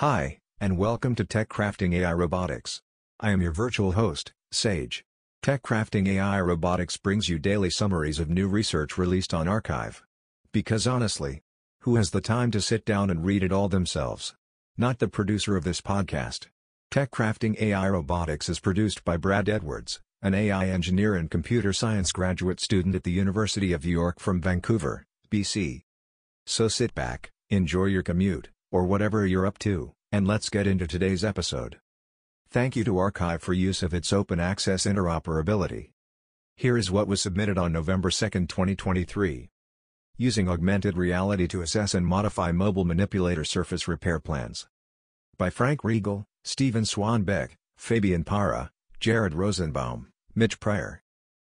Hi, and welcome to Tech Crafting AI Robotics. I am your virtual host, Sage. Tech Crafting AI Robotics brings you daily summaries of new research released on arXiv. Because honestly, who has the time to sit down and read it all themselves? Not the producer of this podcast. Tech Crafting AI Robotics is produced by Brad Edwards, an AI engineer and computer science graduate student at the University of York from Vancouver, BC. So sit back, enjoy your commute, or whatever you're up to, and let's get into today's episode. Thank you to arXiv for use of its open access interoperability. Here is what was submitted on November 2, 2023. Using augmented reality to assess and modify mobile manipulator surface repair plans. By Frank Regal, Stephen Swanbeck, Fabian Parra, Jared Rosenbaum, Mitch Pryor.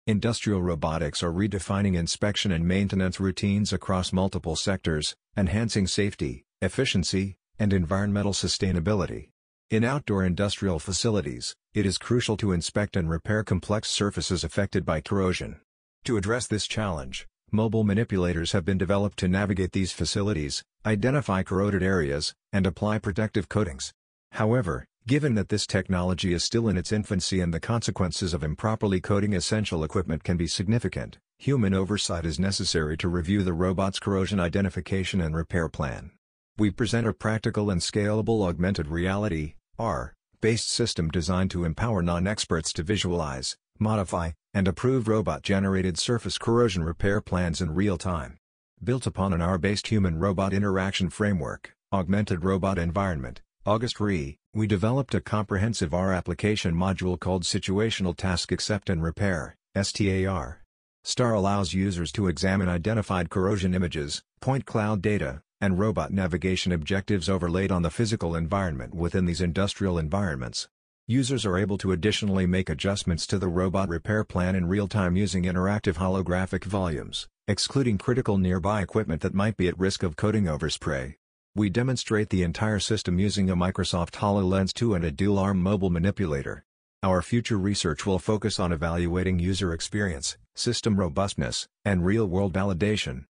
Industrial robotics are redefining inspection and maintenance routines across multiple sectors, enhancing safety, efficiency, and environmental sustainability. In outdoor industrial facilities, it is crucial to inspect and repair complex surfaces affected by corrosion. To address this challenge, mobile manipulators have been developed to navigate these facilities, identify corroded areas, and apply protective coatings. However, Given that this technology is still in its infancy and the consequences of improperly coating essential equipment can be significant, human oversight is necessary to review the robot's corrosion identification and repair plan. We present a practical and scalable augmented reality AR, based system designed to empower non-experts to visualize, modify, and approve robot-generated surface corrosion repair plans in real time. Built upon an AR-based human-robot interaction framework, Augmented Robot Environment, AugRE, we developed a comprehensive AR application module called Situational Task Accept and Repair STAR. STAR allows users to examine identified corrosion images, point cloud data, and robot navigation objectives overlaid on the physical environment within these industrial environments. Users are able to additionally make adjustments to the robot repair plan in real time using interactive holographic volumes, excluding critical nearby equipment that might be at risk of coating overspray. We demonstrate the entire system using a Microsoft HoloLens 2 and a dual-arm mobile manipulator. Our future research will focus on evaluating user experience, system robustness, and real-world validation.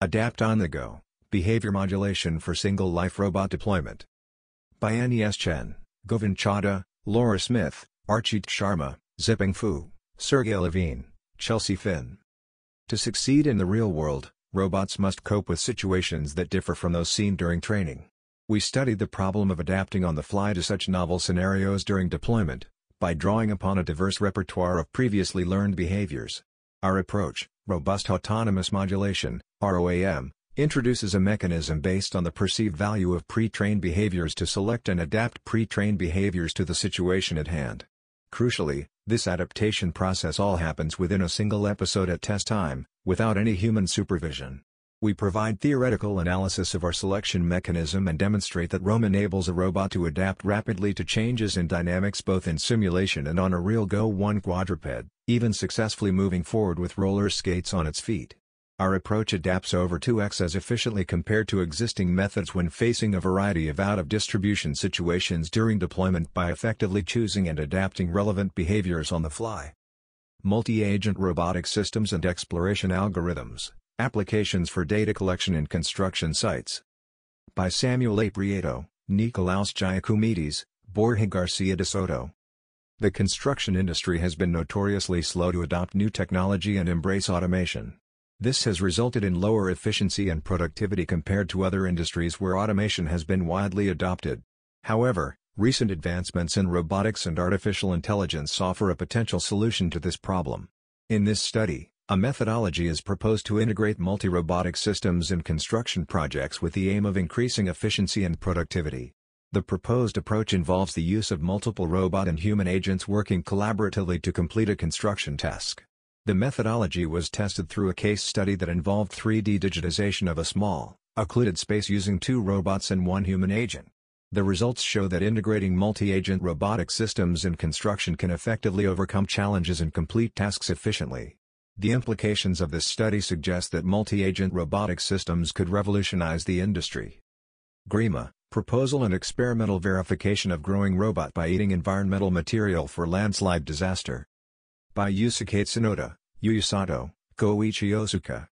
Adapt on the go, behavior modulation for single-life robot deployment. By Annie S. Chen, Govind Chadha, Laura Smith, Archit Sharma, Zipeng Fu, Sergey Levine, Chelsea Finn. To succeed in the real world, robots must cope with situations that differ from those seen during training. We studied the problem of adapting on the fly to such novel scenarios during deployment, by drawing upon a diverse repertoire of previously learned behaviors. Our approach, Robust Autonomous Modulation, ROAM, introduces a mechanism based on the perceived value of pre-trained behaviors to select and adapt pre-trained behaviors to the situation at hand. Crucially, this adaptation process all happens within a single episode at test time, without any human supervision. We provide theoretical analysis of our selection mechanism and demonstrate that ROAM enables a robot to adapt rapidly to changes in dynamics both in simulation and on a real Go 1 quadruped, even successfully moving forward with roller skates on its feet. Our approach adapts over 2x as efficiently compared to existing methods when facing a variety of out-of-distribution situations during deployment by effectively choosing and adapting relevant behaviors on the fly. Multi-agent robotic systems and exploration algorithms, applications for data collection in construction sites. By Samuel A. Prieto, Nikolaos Giakoumidis, Borja Garcia de Soto. The construction industry has been notoriously slow to adopt new technology and embrace automation. This has resulted in lower efficiency and productivity compared to other industries where automation has been widely adopted. However, recent advancements in robotics and artificial intelligence offer a potential solution to this problem. In this study, a methodology is proposed to integrate multi-robotic systems in construction projects with the aim of increasing efficiency and productivity. The proposed approach involves the use of multiple robot and human agents working collaboratively to complete a construction task. The methodology was tested through a case study that involved 3D digitization of a small, occluded space using two robots and one human agent. The results show that integrating multi-agent robotic systems in construction can effectively overcome challenges and complete tasks efficiently. The implications of this study suggest that multi-agent robotic systems could revolutionize the industry. GREMA, Proposal and Experimental Verification of Growing Robot by Eating Environmental Material for Landslide Disaster by Yusuke Tsunoda, Yuya Sato, Koichi Osuka.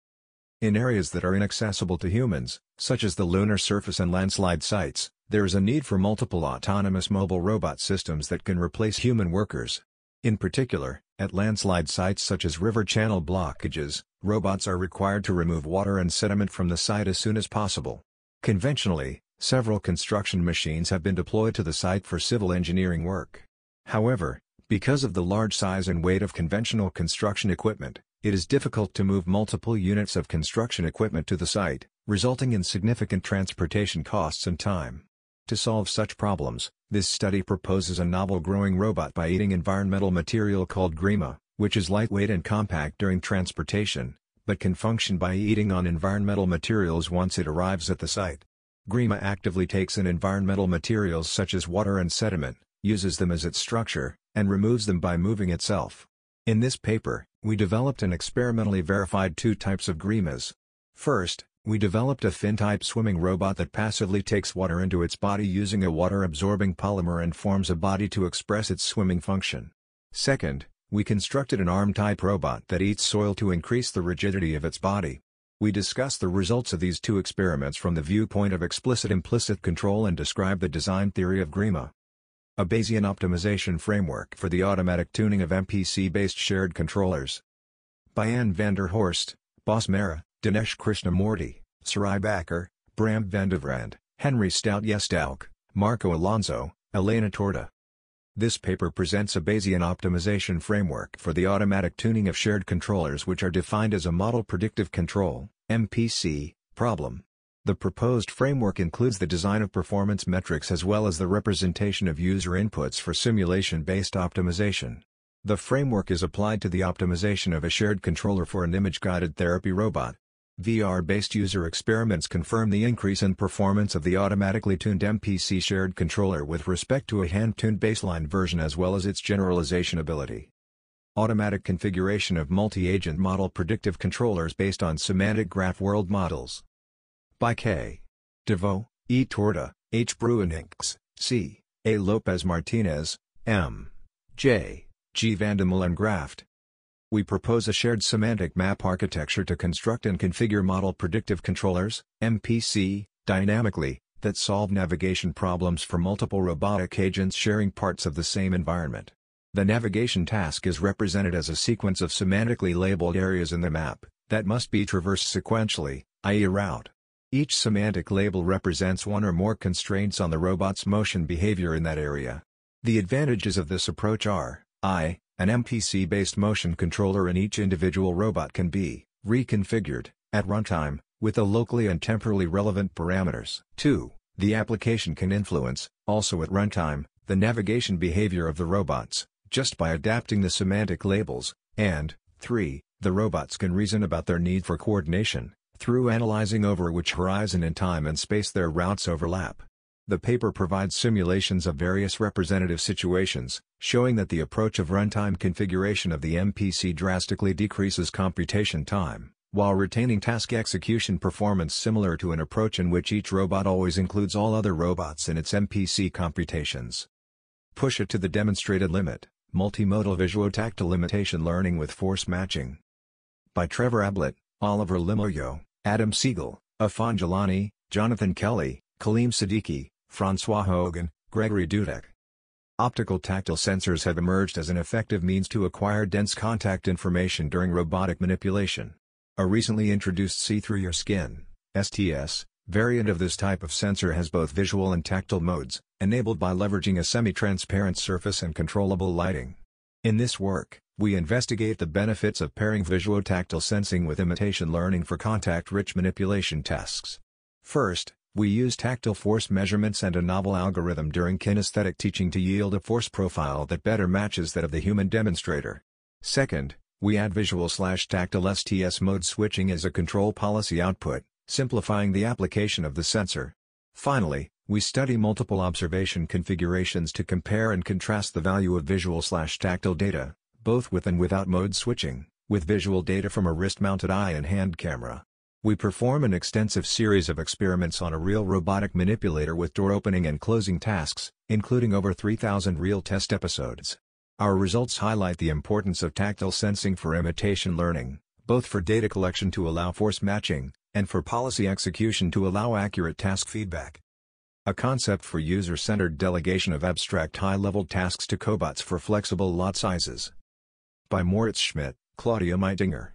In areas that are inaccessible to humans, such as the lunar surface and landslide sites, there is a need for multiple autonomous mobile robot systems that can replace human workers. In particular, at landslide sites such as river channel blockages, robots are required to remove water and sediment from the site as soon as possible. Conventionally, several construction machines have been deployed to the site for civil engineering work. However, because of the large size and weight of conventional construction equipment, it is difficult to move multiple units of construction equipment to the site, resulting in significant transportation costs and time. To solve such problems, this study proposes a novel growing robot by eating environmental material called GREMA, which is lightweight and compact during transportation, but can function by eating on environmental materials once it arrives at the site. GREMA actively takes in environmental materials such as water and sediment, uses them as its structure, and removes them by moving itself. In this paper, we developed and experimentally verified two types of GREMAs. First, we developed a fin-type swimming robot that passively takes water into its body using a water-absorbing polymer and forms a body to express its swimming function. Second, we constructed an arm-type robot that eats soil to increase the rigidity of its body. We discuss the results of these two experiments from the viewpoint of explicit-implicit control and describe the design theory of GREMA. A Bayesian optimization framework for the automatic tuning of MPC-based shared controllers. By Anne van der Horst, Mehra, Dinesh Krishnamoorthy, Sarai Bakker, Bram van de Vrande, Henry Stoutjesdijk, Marco Alonso, Elena Torta. This paper presents a Bayesian optimization framework for the automatic tuning of shared controllers which are defined as a model predictive control MPC, problem. The proposed framework includes the design of performance metrics as well as the representation of user inputs for simulation-based optimization. The framework is applied to the optimization of a shared controller for an image-guided therapy robot. VR-based user experiments confirm the increase in performance of the automatically tuned MPC shared controller with respect to a hand-tuned baseline version as well as its generalization ability. Automatic configuration of multi-agent model predictive controllers based on semantic graph world models by K. DeVoe, E. Torta, H. Bruyninckx, C. A. Lopez Martinez, M. J. G. van de Molengraft. We propose a shared semantic map architecture to construct and configure model predictive controllers, MPC, dynamically, that solve navigation problems for multiple robotic agents sharing parts of the same environment. The navigation task is represented as a sequence of semantically labeled areas in the map, that must be traversed sequentially, i.e. route. Each semantic label represents one or more constraints on the robot's motion behavior in that area. The advantages of this approach are, I, an MPC-based motion controller in each individual robot can be reconfigured, at runtime, with the locally and temporally relevant parameters. 2. The application can influence, also at runtime, the navigation behavior of the robots, just by adapting the semantic labels, and 3. The robots can reason about their need for coordination, through analyzing over which horizon in time and space their routes overlap. The paper provides simulations of various representative situations, showing that the approach of runtime configuration of the MPC drastically decreases computation time, while retaining task execution performance similar to an approach in which each robot always includes all other robots in its MPC computations. Push it to the demonstrated limit, multimodal visuotactile imitation learning with force matching. By Trevor Ablett, Oliver Limoyo, Adam Siegel, Affan Jilani, Jonathan Kelly, Kaleem Siddiqi, Francois Hogan, Gregory Dudek. Optical tactile sensors have emerged as an effective means to acquire dense contact information during robotic manipulation. A recently introduced see-through-your-skin STS, variant of this type of sensor has both visual and tactile modes, enabled by leveraging a semi-transparent surface and controllable lighting. In this work, we investigate the benefits of pairing visuotactile sensing with imitation learning for contact-rich manipulation tasks. First, we use tactile force measurements and a novel algorithm during kinesthetic teaching to yield a force profile that better matches that of the human demonstrator. Second, we add visual-slash-tactile STS mode switching as a control policy output, simplifying the application of the sensor. Finally, we study multiple observation configurations to compare and contrast the value of visual-slash-tactile data, both with and without mode switching, with visual data from a wrist-mounted eye and hand camera. We perform an extensive series of experiments on a real robotic manipulator with door opening and closing tasks, including over 3,000 real test episodes. Our results highlight the importance of tactile sensing for imitation learning, both for data collection to allow force matching, and for policy execution to allow accurate task feedback. A concept for user-centered delegation of abstract high-level tasks to cobots for flexible lot sizes. By Moritz Schmidt, Claudia Meitinger.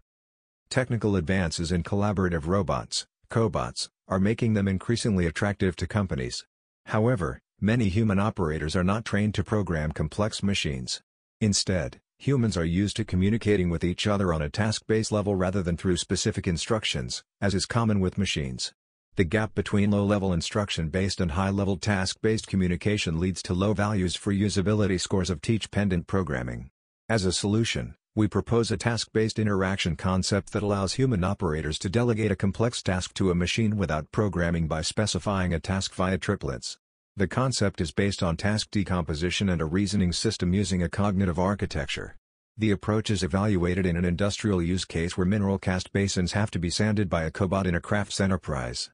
Technical advances in collaborative robots, cobots, are making them increasingly attractive to companies. However, many human operators are not trained to program complex machines. Instead, humans are used to communicating with each other on a task-based level rather than through specific instructions, as is common with machines. The gap between low-level instruction-based and high-level task-based communication leads to low values for usability scores of teach-pendant programming. As a solution, we propose a task-based interaction concept that allows human operators to delegate a complex task to a machine without programming by specifying a task via triplets. The concept is based on task decomposition and a reasoning system using a cognitive architecture. The approach is evaluated in an industrial use case where mineral cast basins have to be sanded by a cobot in a crafts enterprise.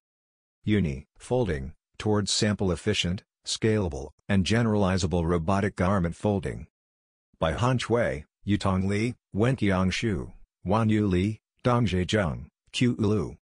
Uni, folding, towards sample-efficient, scalable, and generalizable robotic garment folding. By Han Chui, Yutong Li, Wenqiang Xu, Wanyu Li, Dongzhe Zheng, Cewu Lu.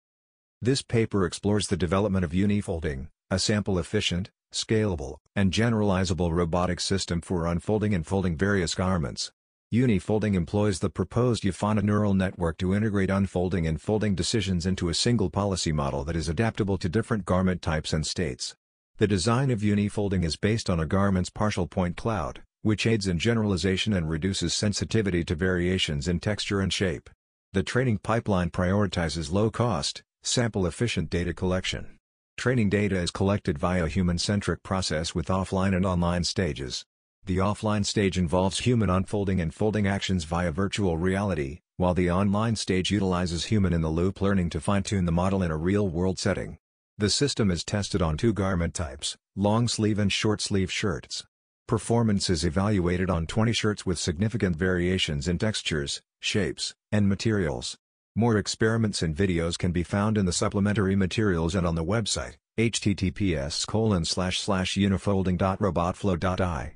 This paper explores the development of unifolding, a sample-efficient, scalable, and generalizable robotic system for unfolding and folding various garments. Unifolding employs the proposed Yafana neural network to integrate unfolding and folding decisions into a single policy model that is adaptable to different garment types and states. The design of unifolding is based on a garment's partial point cloud, which aids in generalization and reduces sensitivity to variations in texture and shape. The training pipeline prioritizes low-cost, sample-efficient data collection. Training data is collected via a human-centric process with offline and online stages. The offline stage involves human unfolding and folding actions via virtual reality, while the online stage utilizes human-in-the-loop learning to fine-tune the model in a real-world setting. The system is tested on two garment types, long-sleeve and short-sleeve shirts. Performance is evaluated on 20 shirts with significant variations in textures, shapes, and materials. More experiments and videos can be found in the supplementary materials and on the website, https unifolding.robotflow.i.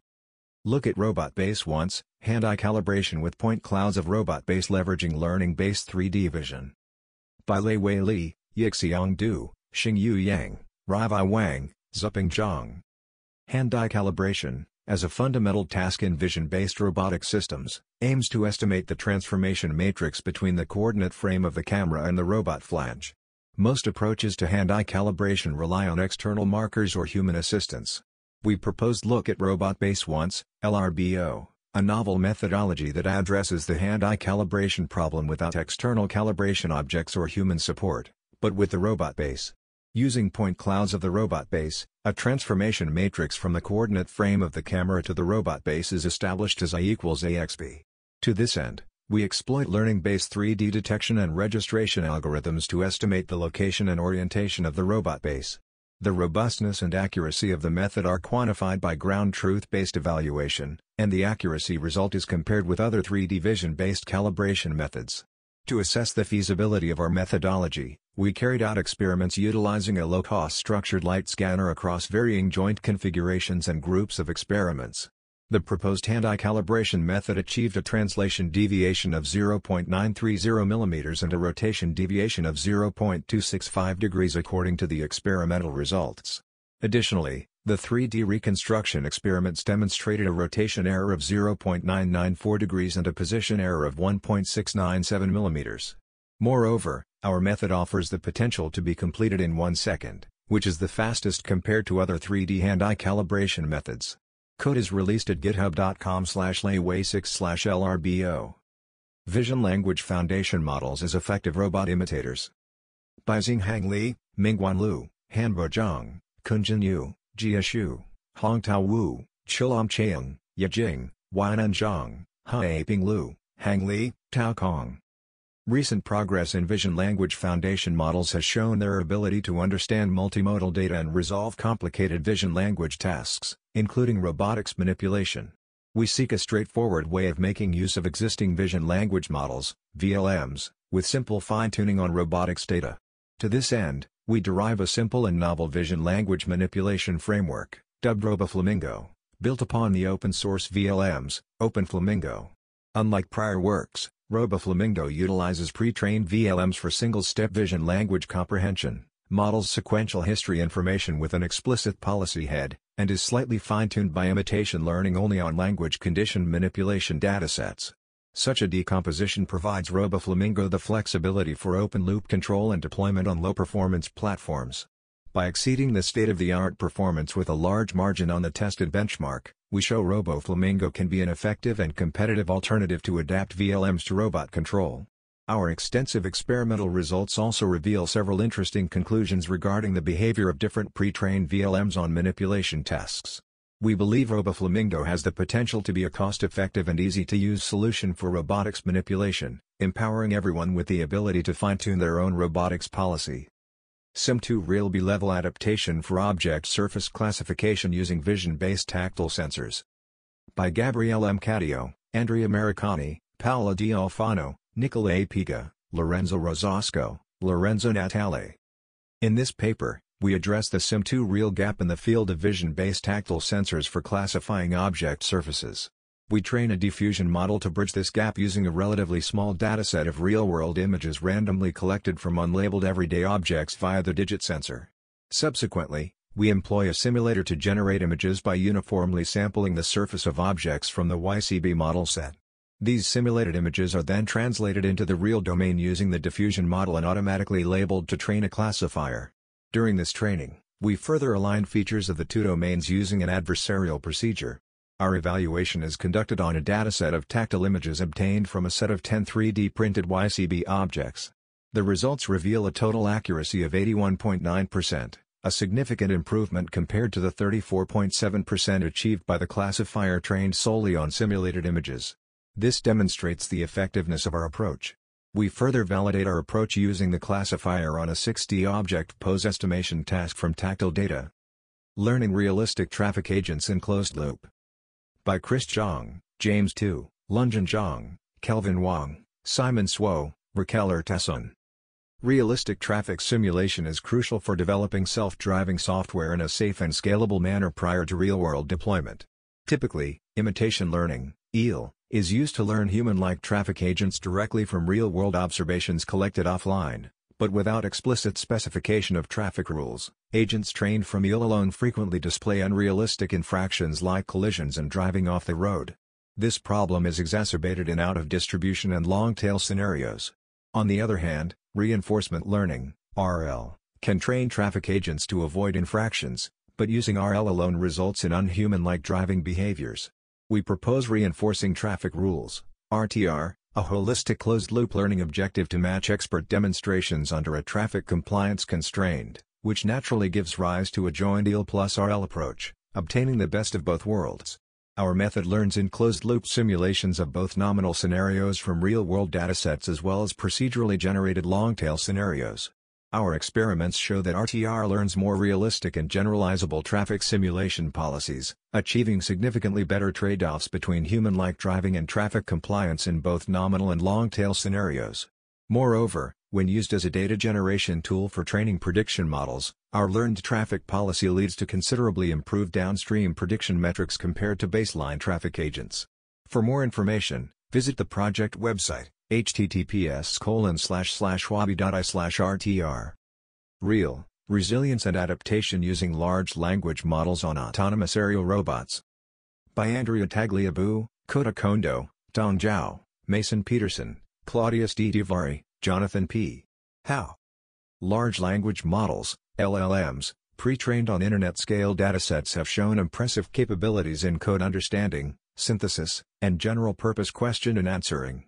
Look at Robot Base once, hand-eye calibration with point clouds of Robot Base leveraging learning-based 3D vision. By Lei Wei Li, Yixiang Du, Xingyu Yang, Riwei Wang, Xuping Zhang. Hand-eye calibration, as a fundamental task in vision-based robotic systems, aims to estimate the transformation matrix between the coordinate frame of the camera and the robot flange. Most approaches to hand-eye calibration rely on external markers or human assistance. We proposed look at Robot Base once, LRBO, a novel methodology that addresses the hand-eye calibration problem without external calibration objects or human support, but with the robot base. Using point clouds of the robot base, a transformation matrix from the coordinate frame of the camera to the robot base is established as I equals AXB. To this end, we exploit learning-based 3D detection and registration algorithms to estimate the location and orientation of the robot base. The robustness and accuracy of the method are quantified by ground truth-based evaluation, and the accuracy result is compared with other 3D vision-based calibration methods. To assess the feasibility of our methodology, we carried out experiments utilizing a low-cost structured light scanner across varying joint configurations and groups of experiments. The proposed hand-eye calibration method achieved a translation deviation of 0.930 mm and a rotation deviation of 0.265 degrees according to the experimental results. Additionally, the 3D reconstruction experiments demonstrated a rotation error of 0.994 degrees and a position error of 1.697 mm. Moreover, our method offers the potential to be completed in one second, which is the fastest compared to other 3D hand-eye calibration methods. Code is released at github.com slash layway6 slash lrbo. Vision Language Foundation Models as Effective Robot Imitators. By Xinghang Li, Mingguan Lu, Hanbo Zhang, Cunjun Yu, Jia Xu, Hongtao Wu, Chilam Cheang, Yajing, Weinan Zhang, Haiping Lu, Hang Li, Tao Kong. Recent progress in Vision Language Foundation models has shown their ability to understand multimodal data and resolve complicated vision language tasks, including robotics manipulation. We seek a straightforward way of making use of existing vision language models, VLMs, with simple fine-tuning on robotics data. To this end, we derive a simple and novel vision language manipulation framework, dubbed RoboFlamingo, built upon the open-source VLMs, OpenFlamingo. Unlike prior works, RoboFlamingo utilizes pre-trained VLMs for single-step vision language comprehension, models sequential history information with an explicit policy head, and is slightly fine-tuned by imitation learning only on language condition manipulation datasets. Such a decomposition provides RoboFlamingo the flexibility for open-loop control and deployment on low-performance platforms. By exceeding the state-of-the-art performance with a large margin on the tested benchmark, we show RoboFlamingo can be an effective and competitive alternative to adapt VLMs to robot control. Our extensive experimental results also reveal several interesting conclusions regarding the behavior of different pre-trained VLMs on manipulation tasks. We believe RoboFlamingo has the potential to be a cost-effective and easy-to-use solution for robotics manipulation, empowering everyone with the ability to fine-tune their own robotics policy. SIM2 Real B-level adaptation for object surface classification using vision-based tactile sensors. By Gabriele M. Caddeo, Andrea Maracani, Paola Di Alfano, Nicola. Piga, Lorenzo Rosasco, Lorenzo Natale. In this paper, we address the SIM2 Real gap in the field of vision-based tactile sensors for classifying object surfaces. We train a diffusion model to bridge this gap using a relatively small dataset of real-world images randomly collected from unlabeled everyday objects via the digit sensor. Subsequently, we employ a simulator to generate images by uniformly sampling the surface of objects from the YCB model set. These simulated images are then translated into the real domain using the diffusion model and automatically labeled to train a classifier. During this training, we further align features of the two domains using an adversarial procedure. Our evaluation is conducted on a dataset of tactile images obtained from a set of 10 3D printed YCB objects. The results reveal a total accuracy of 81.9%, a significant improvement compared to the 34.7% achieved by the classifier trained solely on simulated images. This demonstrates the effectiveness of our approach. We further validate our approach using the classifier on a 6D object pose estimation task from tactile data. Learning realistic traffic agents in closed loop by Chris Zhang, James Tu, Lunjun Zhang, Kelvin Wang, Simon Suo, Raquel Urtasun. Realistic traffic simulation is crucial for developing self-driving software in a safe and scalable manner prior to real-world deployment. Typically, imitation learning, EIL, is used to learn human-like traffic agents directly from real-world observations collected offline, but without explicit specification of traffic rules. Agents trained from EIL alone frequently display unrealistic infractions like collisions and driving off the road. This problem is exacerbated in out-of-distribution and long-tail scenarios. On the other hand, reinforcement learning RL, can train traffic agents to avoid infractions, but using RL alone results in unhuman-like driving behaviors. We propose reinforcing traffic rules RTR, a holistic closed-loop learning objective to match expert demonstrations under a traffic compliance constraint which naturally gives rise to a joined EIL plus RL approach, obtaining the best of both worlds. Our method learns in closed-loop simulations of both nominal scenarios from real-world datasets as well as procedurally generated long-tail scenarios. Our experiments show that RTR learns more realistic and generalizable traffic simulation policies, achieving significantly better trade-offs between human-like driving and traffic compliance in both nominal and long-tail scenarios. Moreover, when used as a data generation tool for training prediction models, our learned traffic policy leads to considerably improved downstream prediction metrics compared to baseline traffic agents. For more information, visit the project website, https colon slash slash wabi.i rtr. Real, Resilience and Adaptation Using Large Language Models on Autonomous Aerial Robots. By Andrea Tagliabue, Kota Kondo, Dong Zhao, Mason Peterson, Claudius D. Tewari, Jonathan P. How? Large language models, LLMs, pre-trained on internet-scale datasets have shown impressive capabilities in code understanding, synthesis, and general-purpose question and answering.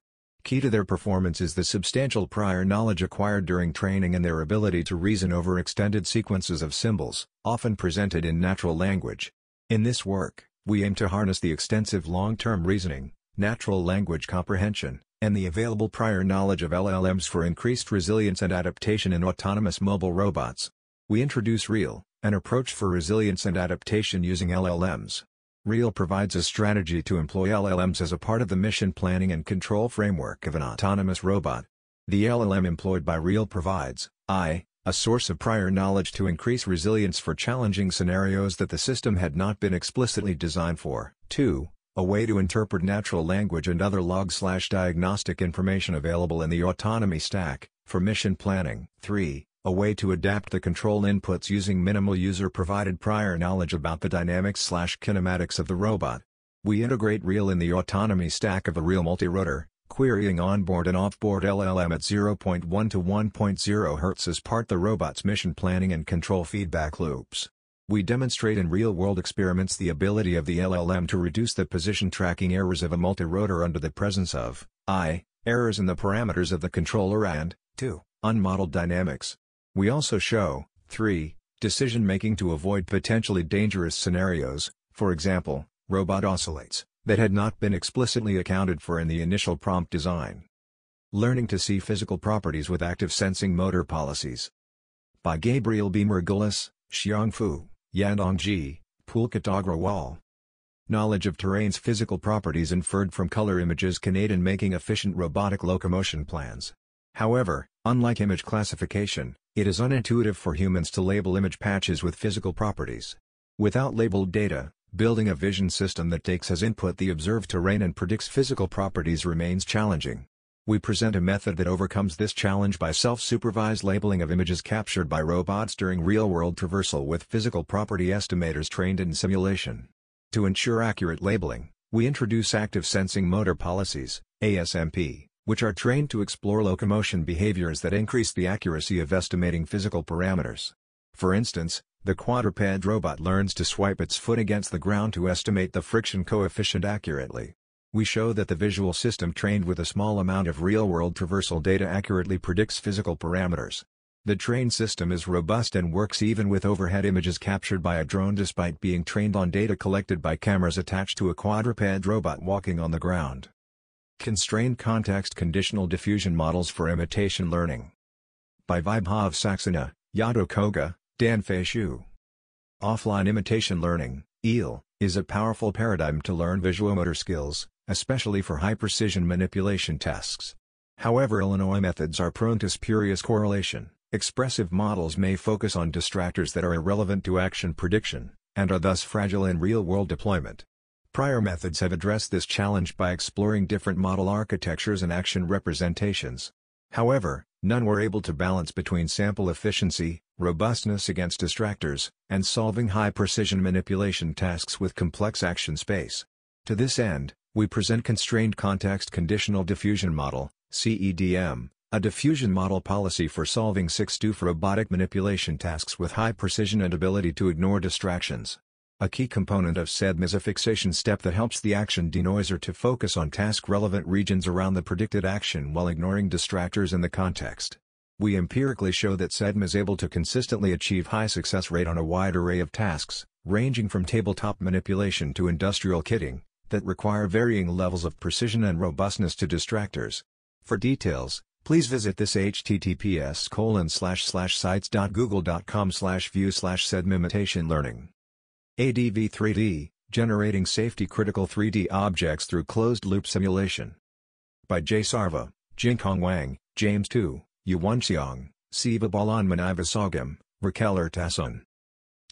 Key to their performance is the substantial prior knowledge acquired during training and their ability to reason over extended sequences of symbols, often presented in natural language. In this work, we aim to harness the extensive long-term reasoning, natural language comprehension, and the available prior knowledge of LLMs for increased resilience and adaptation in autonomous mobile robots. We introduce REAL, an approach for resilience and adaptation using LLMs. REAL provides a strategy to employ LLMs as a part of the mission planning and control framework of an autonomous robot. The LLM employed by REAL provides, I, a source of prior knowledge to increase resilience for challenging scenarios that the system had not been explicitly designed for. 2. a way to interpret natural language and other log slash diagnostic information available in the autonomy stack, for mission planning. 3. A way to adapt the control inputs using minimal user-provided prior knowledge about the dynamics slash kinematics of the robot. We integrate ReAL in the autonomy stack of the ReAL multirotor, querying onboard and offboard LLM at 0.1 to 1.0 Hz as part the robot's mission planning and control feedback loops. We demonstrate in real-world experiments the ability of the LLM to reduce the position tracking errors of a multirotor under the presence of I. Errors in the parameters of the controller and 2. Unmodeled dynamics. We also show 3. Decision-making to avoid potentially dangerous scenarios, for example, robot oscillates, that had not been explicitly accounted for in the initial prompt design. Learning to see physical properties with active sensing motor policies. By Gabriel B. Margolis, Xiang Fu. Yandong Ji, Pulkit Agrawal. Knowledge of terrain's physical properties inferred from color images can aid in making efficient robotic locomotion plans. However, unlike image classification, it is unintuitive for humans to label image patches with physical properties. Without labeled data, building a vision system that takes as input the observed terrain and predicts physical properties remains challenging. We present a method that overcomes this challenge by self-supervised labeling of images captured by robots during real-world traversal with physical property estimators trained in simulation. To ensure accurate labeling, we introduce active sensing motor policies, ASMP, which are trained to explore locomotion behaviors that increase the accuracy of estimating physical parameters. For instance, the quadruped robot learns to swipe its foot against the ground to estimate the friction coefficient accurately. We show that the visual system trained with a small amount of real-world traversal data accurately predicts physical parameters. The trained system is robust and works even with overhead images captured by a drone despite being trained on data collected by cameras attached to a quadruped robot walking on the ground. Constrained Context Conditional Diffusion Models for Imitation Learning By Vaibhav Saxena, Yotto Koga, Danfei Xu. Offline imitation learning, EIL, is a powerful paradigm to learn visuomotor skills, especially for high-precision manipulation tasks. However Illinois methods are prone to spurious correlation, expressive models may focus on distractors that are irrelevant to action prediction, and are thus fragile in real-world deployment. Prior methods have addressed this challenge by exploring different model architectures and action representations. However, none were able to balance between sample efficiency, robustness against distractors, and solving high-precision manipulation tasks with complex action space. To this end, we present Constrained Context Conditional Diffusion Model, CEDM, a diffusion model policy for solving 6-DoF robotic manipulation tasks with high precision and ability to ignore distractions. A key component of CEDM is a fixation step that helps the action denoiser to focus on task-relevant regions around the predicted action while ignoring distractors in the context. We empirically show that SEDM is able to consistently achieve high success rate on a wide array of tasks, ranging from tabletop manipulation to industrial kitting, that require varying levels of precision and robustness to distractors. For details, please visit this https colon slash slash sites.google.com slash view slash sedm imitation learning. ADV 3D, Generating Safety Critical 3D Objects Through Closed-Loop Simulation. By J. Sarva, Jingkang Wang, James Tu, Yuan Xiang, Siva Balan Manivasagam, Raquel Urtasun.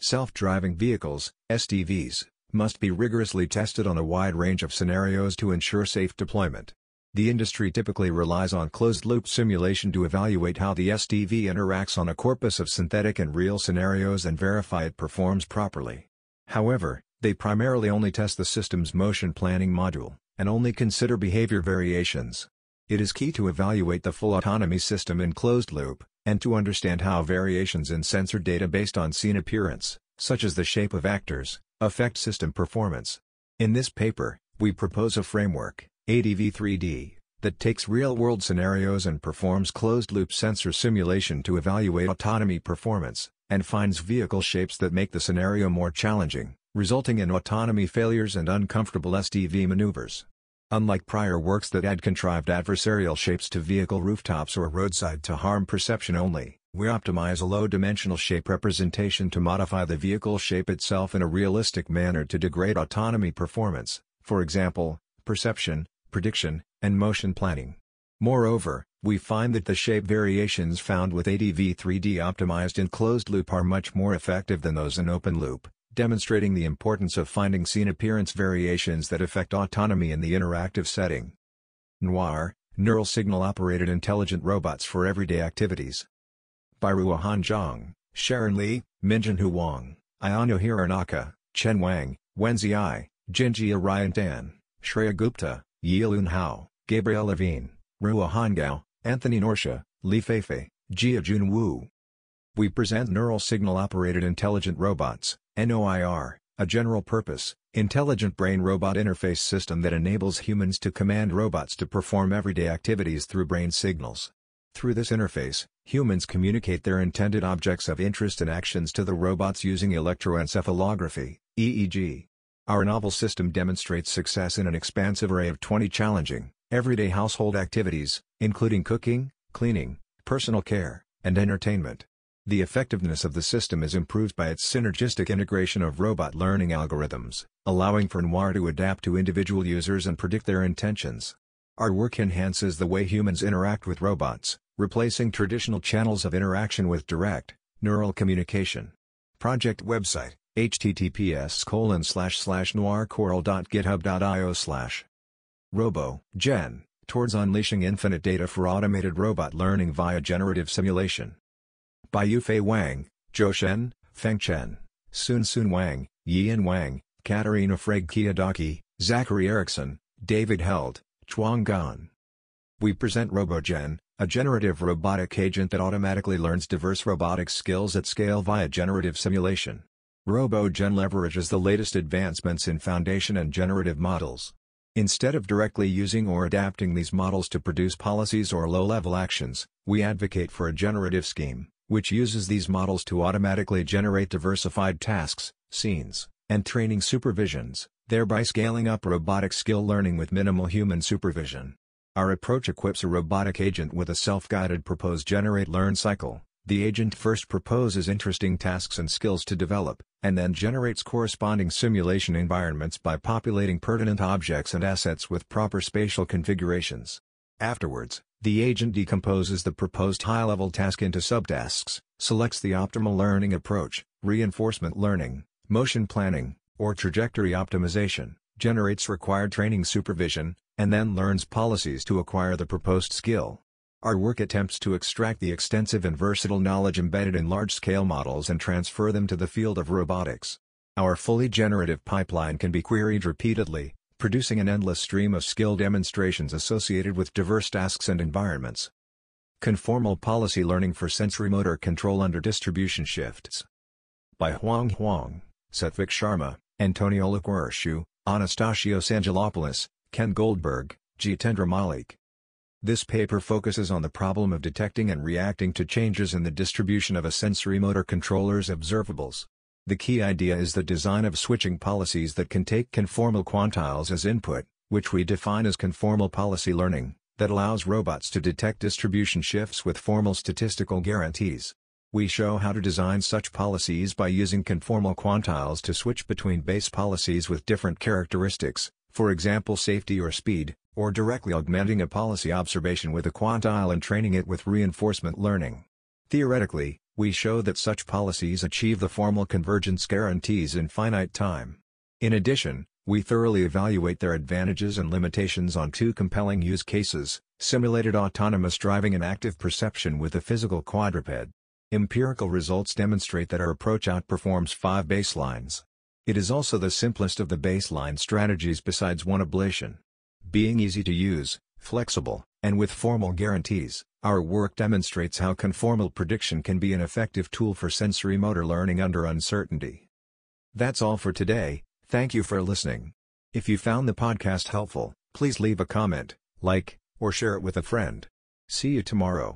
Self-driving vehicles, SDVs, must be rigorously tested on a wide range of scenarios to ensure safe deployment. The industry typically relies on closed-loop simulation to evaluate how the SDV interacts on a corpus of synthetic and real scenarios and verify it performs properly. However, they primarily only test the system's motion planning module, and only consider behavior variations. It is key to evaluate the full autonomy system in closed loop, and to understand how variations in sensor data based on scene appearance, such as the shape of actors, affect system performance. In this paper, we propose a framework, ADV3D, that takes real-world scenarios and performs closed-loop sensor simulation to evaluate autonomy performance, and finds vehicle shapes that make the scenario more challenging, resulting in autonomy failures and uncomfortable SDV maneuvers. Unlike prior works that add contrived adversarial shapes to vehicle rooftops or roadside to harm perception only, we optimize a low-dimensional shape representation to modify the vehicle shape itself in a realistic manner to degrade autonomy performance, for example, perception, prediction, and motion planning. Moreover, we find that the shape variations found with ADV3D optimized in closed loop are much more effective than those in open loop, demonstrating the importance of finding scene appearance variations that affect autonomy in the interactive setting. Noir, Neural Signal-Operated Intelligent Robots for Everyday Activities. By Ruohan Zhang, Sharon Li, Minjin Wang, Ayano Hiranaka, Chen Wang, Wenzi Jinjia Ryan Dan, Shreya Gupta, Yilun Hao, Gabriel Levine, Ruohan Gao, Anthony Norcia, Li Feifei, Jiajun Wu. We present Neural Signal-Operated Intelligent Robots, NOIR, a general-purpose, intelligent brain-robot interface system that enables humans to command robots to perform everyday activities through brain signals. Through this interface, humans communicate their intended objects of interest and actions to the robots using electroencephalography, EEG. Our novel system demonstrates success in an expansive array of 20 challenging, everyday household activities, including cooking, cleaning, personal care, and entertainment. The effectiveness of the system is improved by its synergistic integration of robot learning algorithms, allowing for Noir to adapt to individual users and predict their intentions. Our work enhances the way humans interact with robots, replacing traditional channels of interaction with direct, neural communication. Project website, https noircoral.github.io slash Robo, Gen, towards unleashing infinite data for automated robot learning via generative simulation by Yufei Wang, Zhou Xian, Feng Chen, Sun Sun Wang, Yian Wang, Katarina Freg Kiyodaki, Zackory Erickson, David Held, Chuang Gan. We present RoboGen, a generative robotic agent that automatically learns diverse robotic skills at scale via generative simulation. RoboGen leverages the latest advancements in foundation and generative models. Instead of directly using or adapting these models to produce policies or low-level actions, we advocate for a generative scheme which uses these models to automatically generate diversified tasks, scenes, and training supervisions, thereby scaling up robotic skill learning with minimal human supervision. Our approach equips a robotic agent with a self-guided propose generate learn cycle. The agent first proposes interesting tasks and skills to develop, and then generates corresponding simulation environments by populating pertinent objects and assets with proper spatial configurations. Afterwards, the agent decomposes the proposed high-level task into subtasks, selects the optimal learning approach, reinforcement learning, motion planning, or trajectory optimization, generates required training supervision, and then learns policies to acquire the proposed skill. Our work attempts to extract the extensive and versatile knowledge embedded in large-scale models and transfer them to the field of robotics. Our fully generative pipeline can be queried repeatedly, producing an endless stream of skill demonstrations associated with diverse tasks and environments. Conformal Policy Learning for Sensory-Motor Control Under Distribution Shifts By Huang Huang, Satvik Sharma, Antonio Loquercio, Anastasios Angelopoulos, Ken Goldberg, Jitendra Malik. This paper focuses on the problem of detecting and reacting to changes in the distribution of a sensory-motor controller's observables. The key idea is the design of switching policies that can take conformal quantiles as input, which we define as conformal policy learning, that allows robots to detect distribution shifts with formal statistical guarantees. We show how to design such policies by using conformal quantiles to switch between base policies with different characteristics, for example safety or speed, or directly augmenting a policy observation with a quantile and training it with reinforcement learning. Theoretically, we show that such policies achieve the formal convergence guarantees in finite time. In addition, we thoroughly evaluate their advantages and limitations on two compelling use cases, simulated autonomous driving and active perception with a physical quadruped. Empirical results demonstrate that our approach outperforms five baselines. It is also the simplest of the baseline strategies besides one ablation. Being easy to use, flexible, and with formal guarantees, our work demonstrates how conformal prediction can be an effective tool for sensory motor learning under uncertainty. That's all for today, thank you for listening. If you found the podcast helpful, please leave a comment, like, or share it with a friend. See you tomorrow.